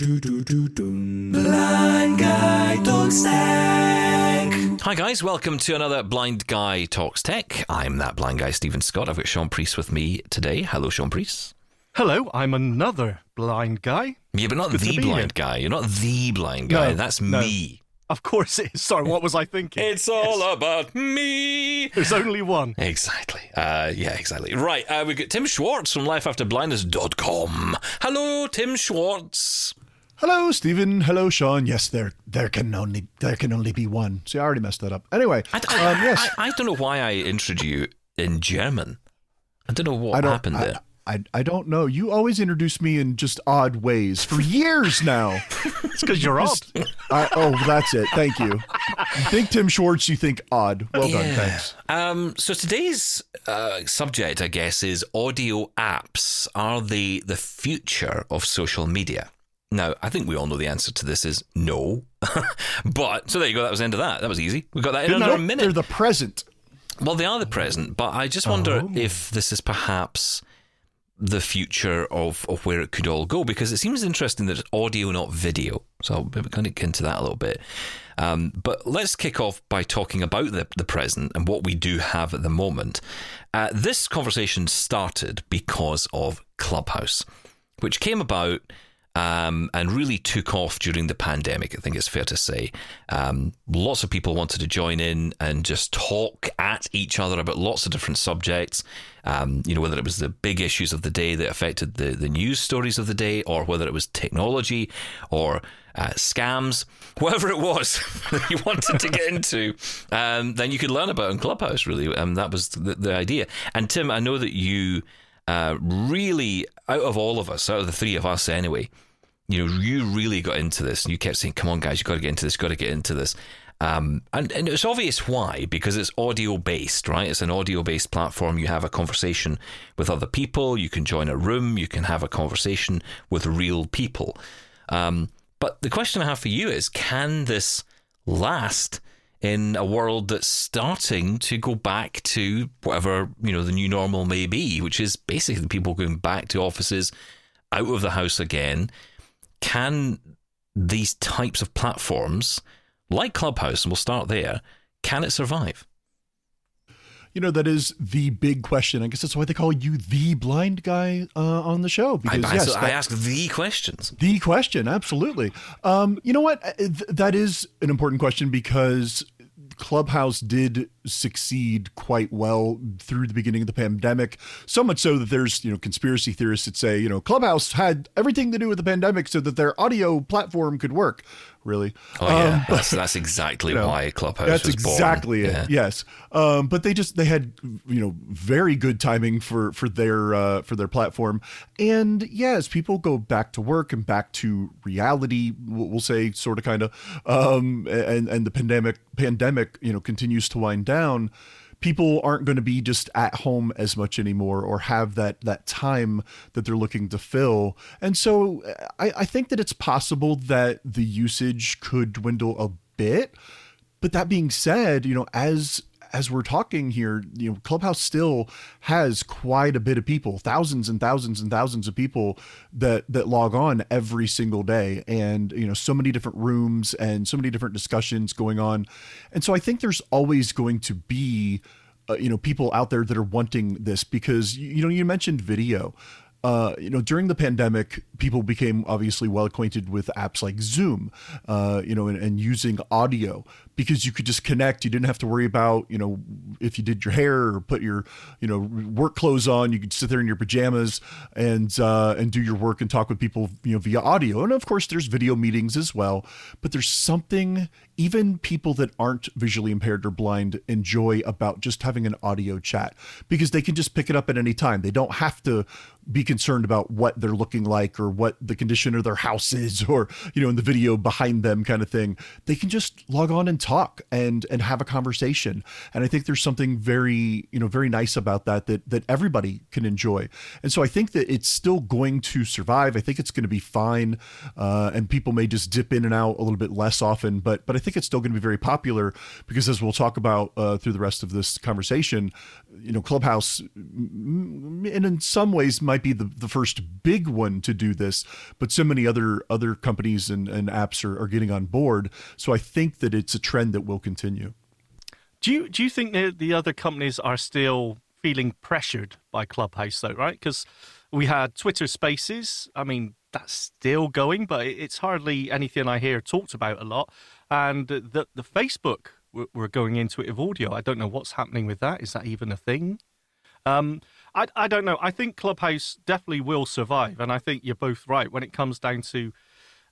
Blind Guy Talks Tech. Hi guys, welcome to another Blind Guy Talks Tech. I'm that blind guy, Steven Scott. I've got Shaun Preece with me today. Hello, Shaun Preece. Hello, I'm another blind guy. Yeah, but not Good the be blind guy. You're not the blind guy. No, That's no. me. Of course it is. Sorry, what was I thinking? It's all about me. There's only one. Exactly. Uh, yeah, exactly. Right. Uh, we've got Tim Schwartz from lifeafterblindness.com. Hello, Tim Schwartz. Hello, Steven. Hello, Shaun. Yes, there there can only there can only be one. See, I already messed that up. Anyway, I, I, um, yes, I, I don't know why I introduced you in German. I don't know what don't. happened there. I, I don't know. You always introduce me in just odd ways for years now. It's because you're odd. Oh, that's it. Thank you. You think Tim Schwartz? You think odd? Well done. Thanks. Um, so today's uh, subject, I guess, is audio apps. Are they the future of social media? Now, I think we all know the answer to this is no. but so there you go. That was the end of that. That was easy. We got that in No, under a minute. They're the present. Well, they are the present, but I just wonder Oh. if this is perhaps the future of, of where it could all go because it seems interesting that it's audio, not video. So we're going to get into that a little bit. Um, but let's kick off by talking about the, the present and what we do have at the moment. Uh, this conversation started because of Clubhouse, which came about um, and really took off during the pandemic. I think it's fair to say. Um, lots of people wanted to join in and just talk at each other about lots of different subjects. Um, you know, whether it was the big issues of the day that affected the, the news stories of the day, or whether it was technology or uh, scams, whatever it was that you wanted to get into, um, then you could learn about in Clubhouse, really. Um, that was the, the idea. And Tim, I know that you uh, really, out of all of us, out of the three of us anyway, you know, you really got into this and you kept saying, come on, guys, you've got to get into this, got to get into this. Um, and, and it's obvious why, because it's audio based, right? It's an audio based platform. You have a conversation with other people. You can join a room. You can have a conversation with real people. Um, but the question I have for you is can this last in a world that's starting to go back to whatever, you know, the new normal may be, which is basically people going back to offices, out of the house again? Can these types of platforms, like Clubhouse, and we'll start there, can it survive? You know that is the big question. I guess that's why they call you the blind guy uh, on the show. Because I- yes, I that- ask the questions. The question, absolutely. Um, you know what? Uh, th- That is an important question because Clubhouse did succeed quite well through the beginning of the pandemic. So much so that there's you know conspiracy theorists that say you know Clubhouse had everything to do with the pandemic so that their audio platform could work. Really? Oh yeah, Um, that's, that's exactly know, why Clubhouse that's was born. exactly it. Yeah. Yes, um, but they just they had you know very good timing for for their uh, for their platform, and yeah, as people go back to work and back to reality, we'll we'll say sort of kind of, um, and and the pandemic pandemic you know continues to wind down. People aren't going to be just at home as much anymore, or have that that time that they're looking to fill. And so, I, I think that it's possible that the usage could dwindle a bit. But that being said, you know, as as we're talking here, you know, Clubhouse still has quite a bit of people, thousands and thousands and thousands of people that that log on every single day, and you know, so many different rooms and so many different discussions going on, and so I think there's always going to be, uh, you know, people out there that are wanting this because you know, you mentioned video. Uh, you know, during the pandemic, people became obviously well acquainted with apps like Zoom, uh, you know, and, and using audio because you could just connect. You didn't have to worry about, you know, if you did your hair or put your, you know, work clothes on. You could sit there in your pajamas and uh, and do your work and talk with people, you know, via audio. And of course, there's video meetings as well. But there's something even people that aren't visually impaired or blind enjoy about just having an audio chat because they can just pick it up at any time. They don't have to be concerned about what they're looking like or what the condition of their house is or you know in the video behind them kind of thing they can just log on and talk and and have a conversation. And I think there's something very you know very nice about that that that everybody can enjoy. And so I think that it's still going to survive. I think it's going to be fine, uh, and people may just dip in and out a little bit less often. But but I think it's still going to be very popular because as we'll talk about uh, through the rest of this conversation, you know, Clubhouse, and in some ways might be the, the first big one to do this, but so many other other companies and, and apps are, are getting on board. So I think that it's a trend that will continue. Do you do you think that the other companies are still feeling pressured by Clubhouse though, right? Because we had Twitter Spaces. I mean, that's still going, but it's hardly anything I hear talked about a lot. And the the Facebook we're going into it with audio. I don't know what's happening with that. Is that even a thing? Um, I, I don't know. I think Clubhouse definitely will survive, and I think you're both right when it comes down to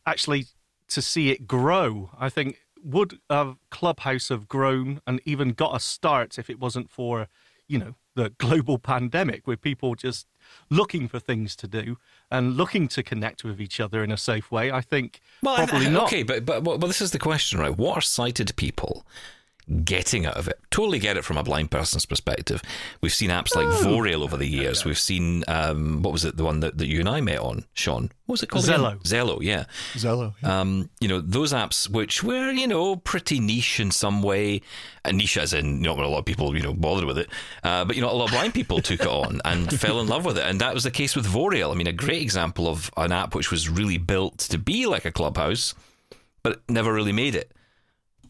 actually to see it grow. I think would a Clubhouse have grown and even got a start if it wasn't for you know the global pandemic with people just looking for things to do and looking to connect with each other in a safe way. I think well, probably I, I, not. Okay, but, but but this is the question, right? What are sighted people getting out of it. Totally get it from a blind person's perspective. We've seen apps like oh. Vorail over the years. We've seen um, what was it, the one that, that you and I met on, Shaun? What was it called? Zello. Again? Zello, yeah. Zello. Yeah. Um, you know, those apps which were, you know, pretty niche in some way. And niche as in not a lot of people, you know, bothered with it. Uh, but, you know, a lot of blind people took it on and fell in love with it. And that was the case with Vorail. I mean, a great example of an app which was really built to be like a clubhouse, but never really made it.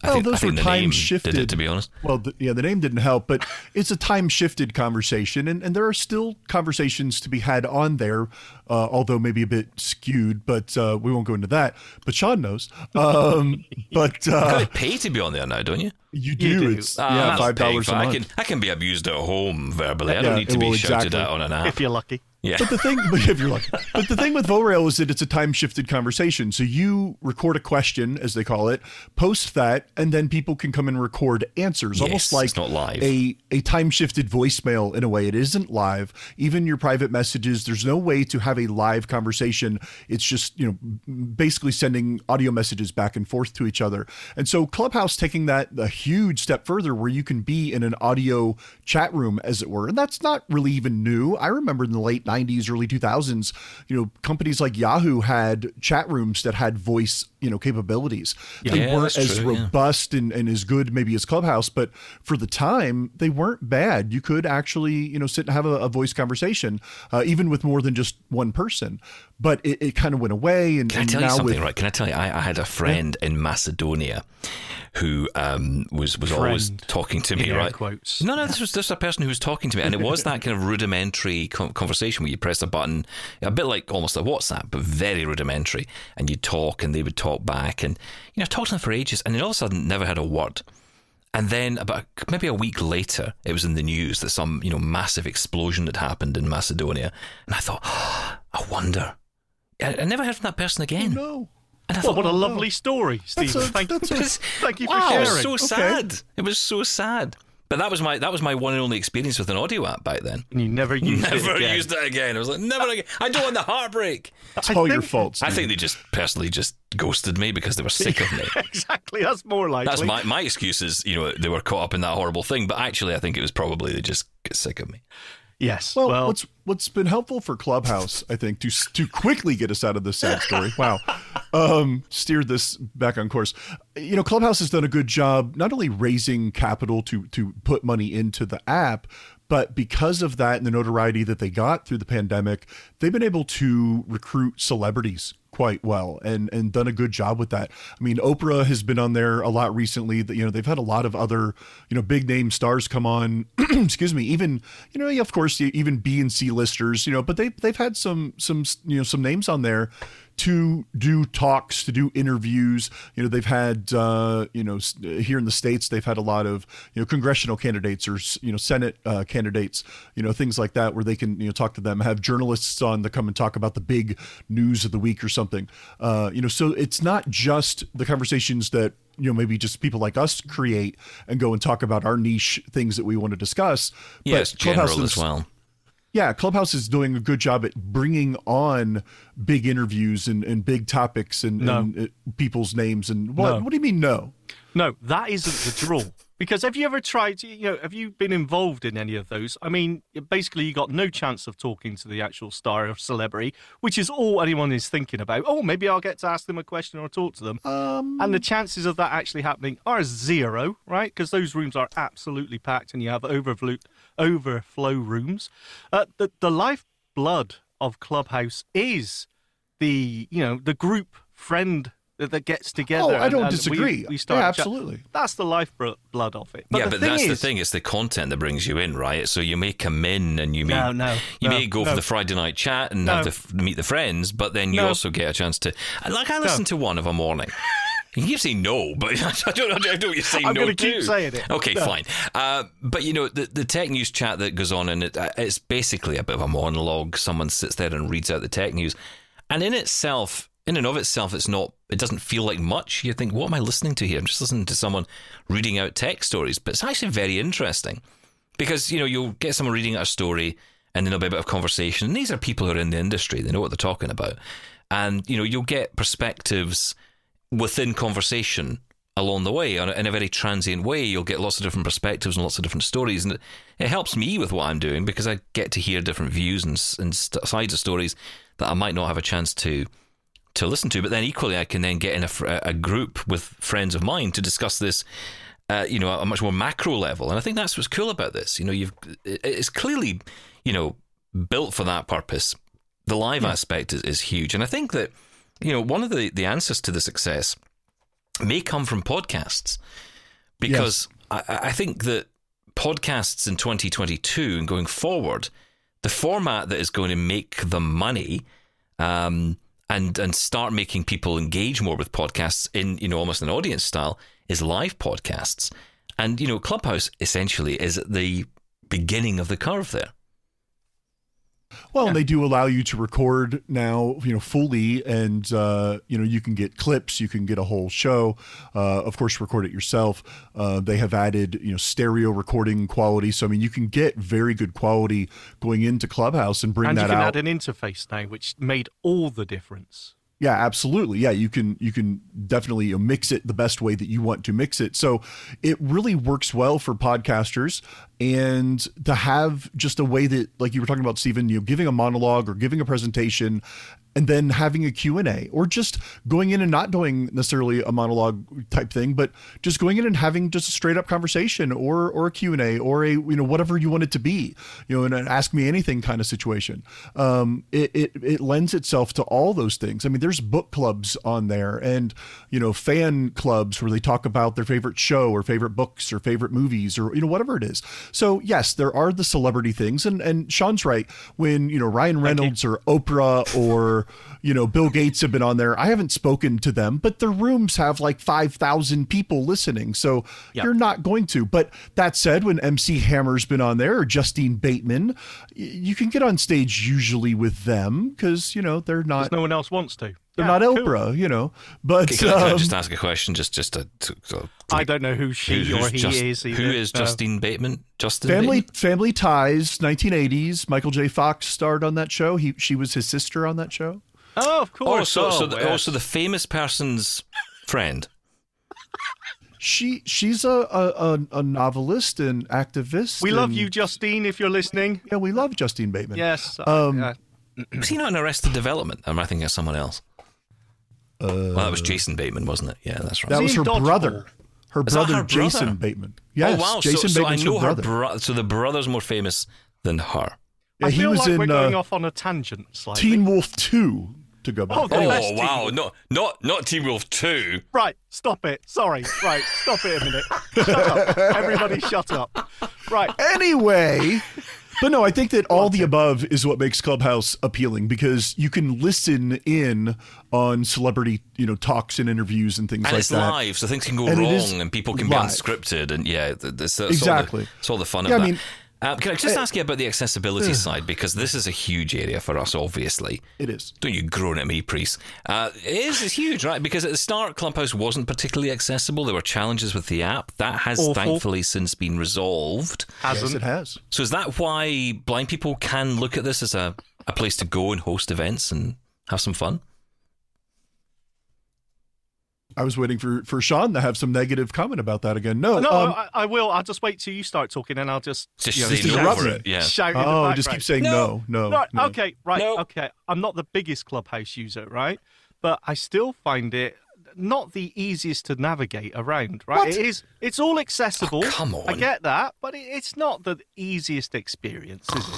I well, think, those were time shifted. It, to be honest. Well, the, yeah, the name didn't help, but it's a time shifted conversation, and, and there are still conversations to be had on there, uh, although maybe a bit skewed. But uh, we won't go into that. But Sean knows. Um, but uh, you gotta pay to be on there now, don't you? You do. You do. It's uh, yeah, five dollars a month. I can I can be abused at home verbally. I don't need to be shouted exactly. at on an app if you're lucky. Yeah. But the thing, if you're lucky, but the thing with Vorail is that it's a time shifted conversation. So you record a question, as they call it, post that, and then people can come and record answers, yes, almost like not live. a a time shifted voicemail in a way. It isn't live. Even your private messages, there's no way to have a live conversation. It's just you know basically sending audio messages back and forth to each other. And so Clubhouse taking that a huge step further, where you can be in an audio chat room, as it were, and that's not really even new. I remember in the late 90s, early 2000s, you know, companies like Yahoo had chat rooms that had voice, you know, capabilities. Yeah, they yeah, weren't as true, robust yeah. and, and as good maybe as Clubhouse, but for the time, they weren't bad. You could actually, you know, sit and have a, a voice conversation, uh, even with more than just one person. But it, it kind of went away. And, Can I and tell you something, with, right? Can I tell you, I, I had a friend in Macedonia who um, was was Friend, always talking to me, right? Quotes. No, no, this was just a person who was talking to me, and it was that kind of rudimentary conversation where you press a button, a bit like almost a WhatsApp, but very rudimentary, and you talk, and they would talk back, and you know, talked to them for ages, and then all of a sudden, never had a word. And then about maybe a week later, it was in the news that some you know massive explosion had happened in Macedonia, and I thought, oh, I wonder. I, I never heard from that person again. no. And I Well, thought, what a oh, lovely story, Steve. Thank, a- thank you for sharing. it was so Okay. sad. It was so sad. But that was my that was my one and only experience with an audio app back then. and you never used it Never again. used it again. I was like, never again. I don't want the heartbreak. It's I all your think- fault. I think they just personally just ghosted me because they were sick of me. exactly. That's more likely. That's my my excuse is you know they were caught up in that horrible thing. But actually, I think it was probably they just get sick of me. Yes. Well, Well, what's what's been helpful for Clubhouse, I think, to to quickly get us out of this sad story. Wow, um, steered this back on course. You know, Clubhouse has done a good job not only raising capital to to put money into the app, but because of that and the notoriety that they got through the pandemic, they've been able to recruit celebrities quite well and and done a good job with that. I mean, Oprah has been on there a lot recently. That you know they've had a lot of other you know big name stars come on. excuse me, even you know of course even B and C listers. You know, but they they've had some some you know some names on there to do talks, to do interviews. You know, they've had, uh, you know, here in the States, they've had a lot of, you know, congressional candidates or, you know, Senate uh, candidates, you know, things like that, where they can, you know, talk to them, have journalists on to come and talk about the big news of the week or something. Uh, you know, so it's not just the conversations that, you know, maybe just people like us create and go and talk about our niche things that we want to discuss. Yes, but Clubhouse general as well. yeah, Clubhouse is doing a good job at bringing on big interviews and, and big topics and, No. and uh, people's names and what? No. What do you mean no? No, that isn't the draw. Because have you ever tried, you know, have you been involved in any of those? I mean, basically, you got no chance of talking to the actual star or celebrity, which is all anyone is thinking about. Oh, maybe I'll get to ask them a question or talk to them. Um, and the chances of that actually happening are zero, right? Because those rooms are absolutely packed and you have overflow, overflow rooms. Uh, the, the lifeblood of Clubhouse is the, you know, the group friend that, that gets together. Oh, I don't and we- disagree. We, start Yeah, chat- absolutely. That's the lifeblood of it. But yeah, but thing that's the thing. It's the content that brings you in, right? So you may come in and you may No, no, you no, may go no. for the Friday night chat and No. have the, f- meet the friends, but then you No. also get a chance to. Like I listened to one of a morning. You keep saying no, but I don't, I don't know what you're saying I'm no gonna keep saying it. Okay, No. fine. Uh, but you know the the tech news chat that goes on, and it, uh, it's basically a bit of a monologue. Someone sits there and reads out the tech news, and in itself, in and of itself, it's not. It doesn't feel like much. You think, what am I listening to here? I'm just listening to someone reading out tech stories, but it's actually very interesting because you know you'll get someone reading out a story and then there'll be a bit of conversation and these are people who are in the industry they know what they're talking about and you know you'll get perspectives within conversation along the way in a very transient way you'll get lots of different perspectives and lots of different stories and it, it helps me with what i'm doing because i get to hear different views and, and sides of stories that i might not have a chance to to listen to. But then equally, I can then get in a, a group with friends of mine to discuss this. Uh, you know, a much more macro level, and I think that's what's cool about this. You know, you've it's clearly you know built for that purpose. The live aspect is, is huge, and I think that you know one of the the answers to the success may come from podcasts because I, I think that podcasts in 2022 and going forward, the format that is going to make the money um, and and start making people engage more with podcasts in you know almost an audience style is live podcasts, and you know Clubhouse essentially is at the beginning of the curve there. Well, and they do allow you to record now, you know, fully, and uh, you know you can get clips, you can get a whole show. Uh, of course, record it yourself. Uh, they have added, you know, stereo recording quality, so I mean, you can get very good quality going into Clubhouse and bring and you that can out. add an interface now, which made all the difference. Yeah, absolutely. Yeah, you can you can definitely mix it the best way that you want to mix it. So it really works well for podcasters and to have just a way that like you were talking about Steven, you know, giving a monologue or giving a presentation and then having a Q&A or just going in and not doing necessarily a monologue type thing, but just going in and having just a straight up conversation or or a Q&A or a you know whatever you want it to be, you know, and an ask me anything kind of situation. Um, it, it it lends itself to all those things. I mean, there's book clubs on there and you know fan clubs where they talk about their favorite show or favorite books or favorite movies or you know whatever it is. So yes, there are the celebrity things, and and Shaun's right when you know Ryan Reynolds or Oprah or you know Bill Gates have been on there. I haven't spoken to them, but their rooms have like five thousand people listening, so Yep. you're not going to. But that said, when MC Hammer's been on there or Justine Bateman, you can get on stage usually with them because you know they're not no one else wants to. They're Yeah, not cool. Oprah, you know. But Can, I- can I um, just ask a question, just just to, to, to I don't know who she who- or he just- is. who either. is No. Justine Bateman? Justin Family Bateman? Family Ties, 1980s. Michael J. Fox starred on that show. He she was his sister on that show. Oh, of Oh, course. so, so oh, the, yes. oh, so the famous person's friend. She she's a a, a, a novelist and activist. we love you, Justine, if you're listening. Yeah, we love Justine Bateman. Yes. Um, uh, Was he not in Arrested Development? I'm I thinking of someone else? Uh, well, that was Jason Bateman, wasn't it? Yeah, that's right. that was her Dodgeball? brother. Her Is brother, her Jason brother? Bateman. Yes, oh wow! Jason so, so I Bateman's know her her brother. brother. So the brother's more famous than her. yeah, I he feel was like in we're going uh, off on a tangent slightly. Teen Wolf Two. To go back. Oh, Oh wow! Wolf. Not not not Teen Wolf Two. Right, stop it. Sorry. Right, stop it a minute. Shut up. Everybody shut up. Right. anyway but no i think that all the above is what makes clubhouse appealing because you can listen in on celebrity you know talks and interviews and things And like it's that live, so things can go And wrong, and people can be unscripted, and yeah, so, Exactly. It's all the, it's all the fun Yeah, of I that. mean- um, can I just ask you about the accessibility side because this is a huge area for us, obviously. it is Don't you groan at me, Preece? Uh, it is it's huge, right? Because at the start, Clubhouse wasn't particularly accessible. There were challenges with the app. That has Awful. thankfully since been resolved. Hasn't. it has So is that why blind people can look at this as a, a place to go and host events and have some fun? I was waiting for for Sean to have some negative comment about that again. No, No, um, I, I will. I'll just wait till you start talking, and I'll just Just you know, just no interrupt over me. it. Yeah. shout. in the oh, just keep saying no, no, No, no. okay, right, No. okay. I'm not the biggest Clubhouse user, right? But I still find it not the easiest to navigate around, right? What? It is. It's all accessible. Oh, come I get that, but it, it's not the easiest experience, is it?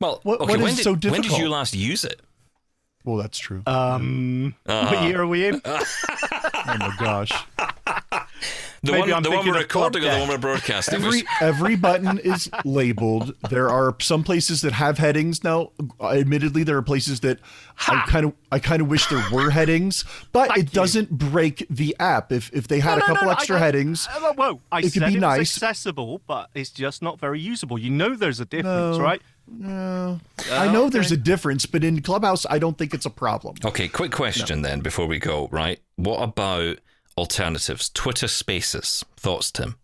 Well, What- okay, what when is did, so When did you last use it? Well, that's true. Um, Uh-huh. what year are we in? oh my gosh. The Maybe one, I'm the one we're recording or the one we're broadcasting? Every was, every button is labeled. There are some places that have headings. Now, admittedly, there are places that I kind of I kind of wish there were headings, but Thank it you. doesn't break the app. If if they had No, a couple no, I extra don't- headings, Uh, whoa, I it could said be it nice. was accessible, but it's just not very usable. You know there's a difference, No. right? No, I know there's a difference, but in Clubhouse, I don't think it's a problem. okay, quick question then before we go, right? What about alternatives? Twitter Spaces. Thoughts, Tim?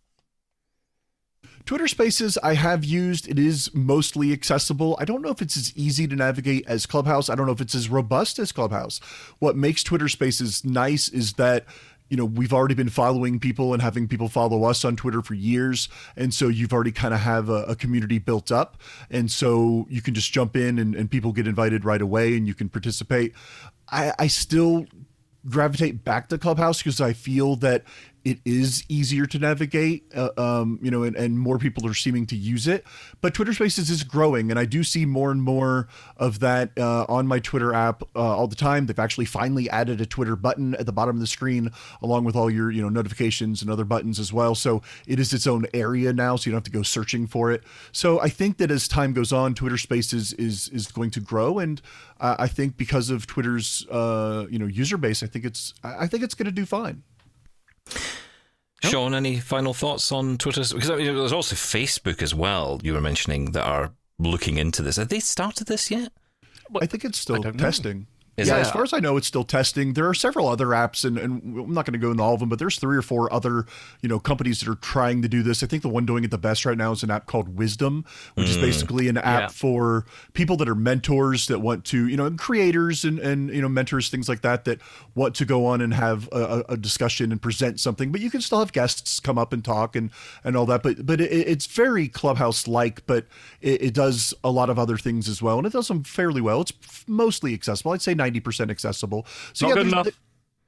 Twitter Spaces I have used. It is mostly accessible. I don't know if it's as easy to navigate as Clubhouse. I don't know if it's as robust as Clubhouse. What makes Twitter Spaces nice is that you know we've already been following people and having people follow us on Twitter for years, and so you've already kind of have a, a community built up, and so you can just jump in and, and people get invited right away, and you can participate. I, I still gravitate back to Clubhouse because I feel that it is easier to navigate, uh, um, you know, and, and more people are seeming to use it. But Twitter Spaces is growing, and I do see more and more of that uh, on my Twitter app uh, all the time. They've actually finally added a Twitter button at the bottom of the screen, along with all your, you know, notifications and other buttons as well. So it is its own area now, so you don't have to go searching for it. So I think that as time goes on, Twitter Spaces is is going to grow, and uh, I think because of Twitter's, uh, you know, user base, I think it's I I think it's going to do fine. Shaun, any final thoughts on Twitter? Because I mean, there's also Facebook as well. You were mentioning that are looking into this. Have they started this yet? I think it's still don't know. testing. Is yeah, as far as I know, it's still testing. There are several other apps, and, and I'm not going to go into all of them, but there's three or four other, you know, companies that are trying to do this. I think the one doing it the best right now is an app called Wisdom, which is hmm. basically an app Yeah. for people that are mentors that want to, you know, and creators and and you know mentors things like that that want to go on and have a, a discussion and present something. But you can still have guests come up and talk and and all that. But but it, it's very Clubhouse like, but it, it does a lot of other things as well, and it does them fairly well. It's f- mostly accessible. I'd say ninety percent accessible. So Not yeah, good there's- enough.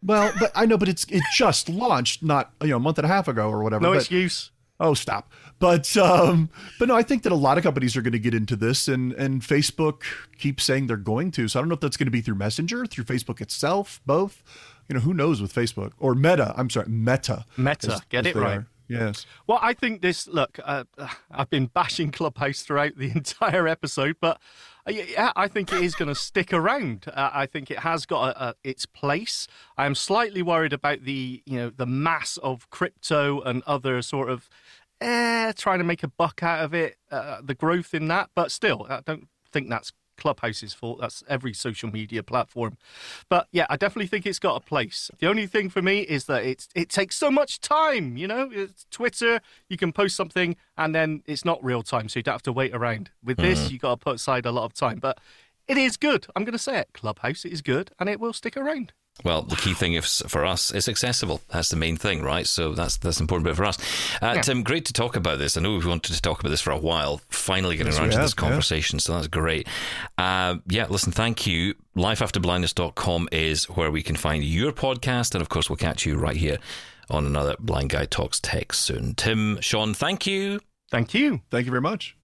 well, but I know, but it's it just launched not you know a month and a half ago or whatever. No but, excuse. Oh, stop. But um, but no, I think that a lot of companies are going to get into this, and and Facebook keeps saying they're going to. So I don't know if that's going to be through Messenger, through Facebook itself, both. You know, who knows with Facebook or Meta? I'm sorry, Meta. Meta, get it right. are. Yes. Well, I think this. Look, uh, I've been bashing Clubhouse throughout the entire episode, but uh, yeah, I think it is going to stick around. Uh, I think it has got a, a, its place. I am slightly worried about the, you know, the mass of crypto and other sort of, eh, trying to make a buck out of it. Uh, the growth in that, but still, I don't think that's Clubhouse's fault. That's every social media platform. But yeah, I definitely think it's got a place. The only thing for me is that it's it takes so much time. You know, it's Twitter. You can post something and then it's not real time, so you don't have to wait around. With this, mm. you got to put aside a lot of time. But it is good. I'm going to say it. Clubhouse is good, and it will stick around. Well, the key thing is for us is accessible. That's the main thing, right? So that's that's the important bit for us. Uh, Yeah. Tim, great to talk about this. I know we've wanted to talk about this for a while. Finally getting Yes, around we to this have, yeah. conversation, so that's great. Uh, yeah, listen, thank you. Lifeafterblindness.com is where we can find your podcast, and of course, we'll catch you right here on another Blind Guy Talks Tech soon. Tim, Shaun, thank you. Thank you. Thank you very much.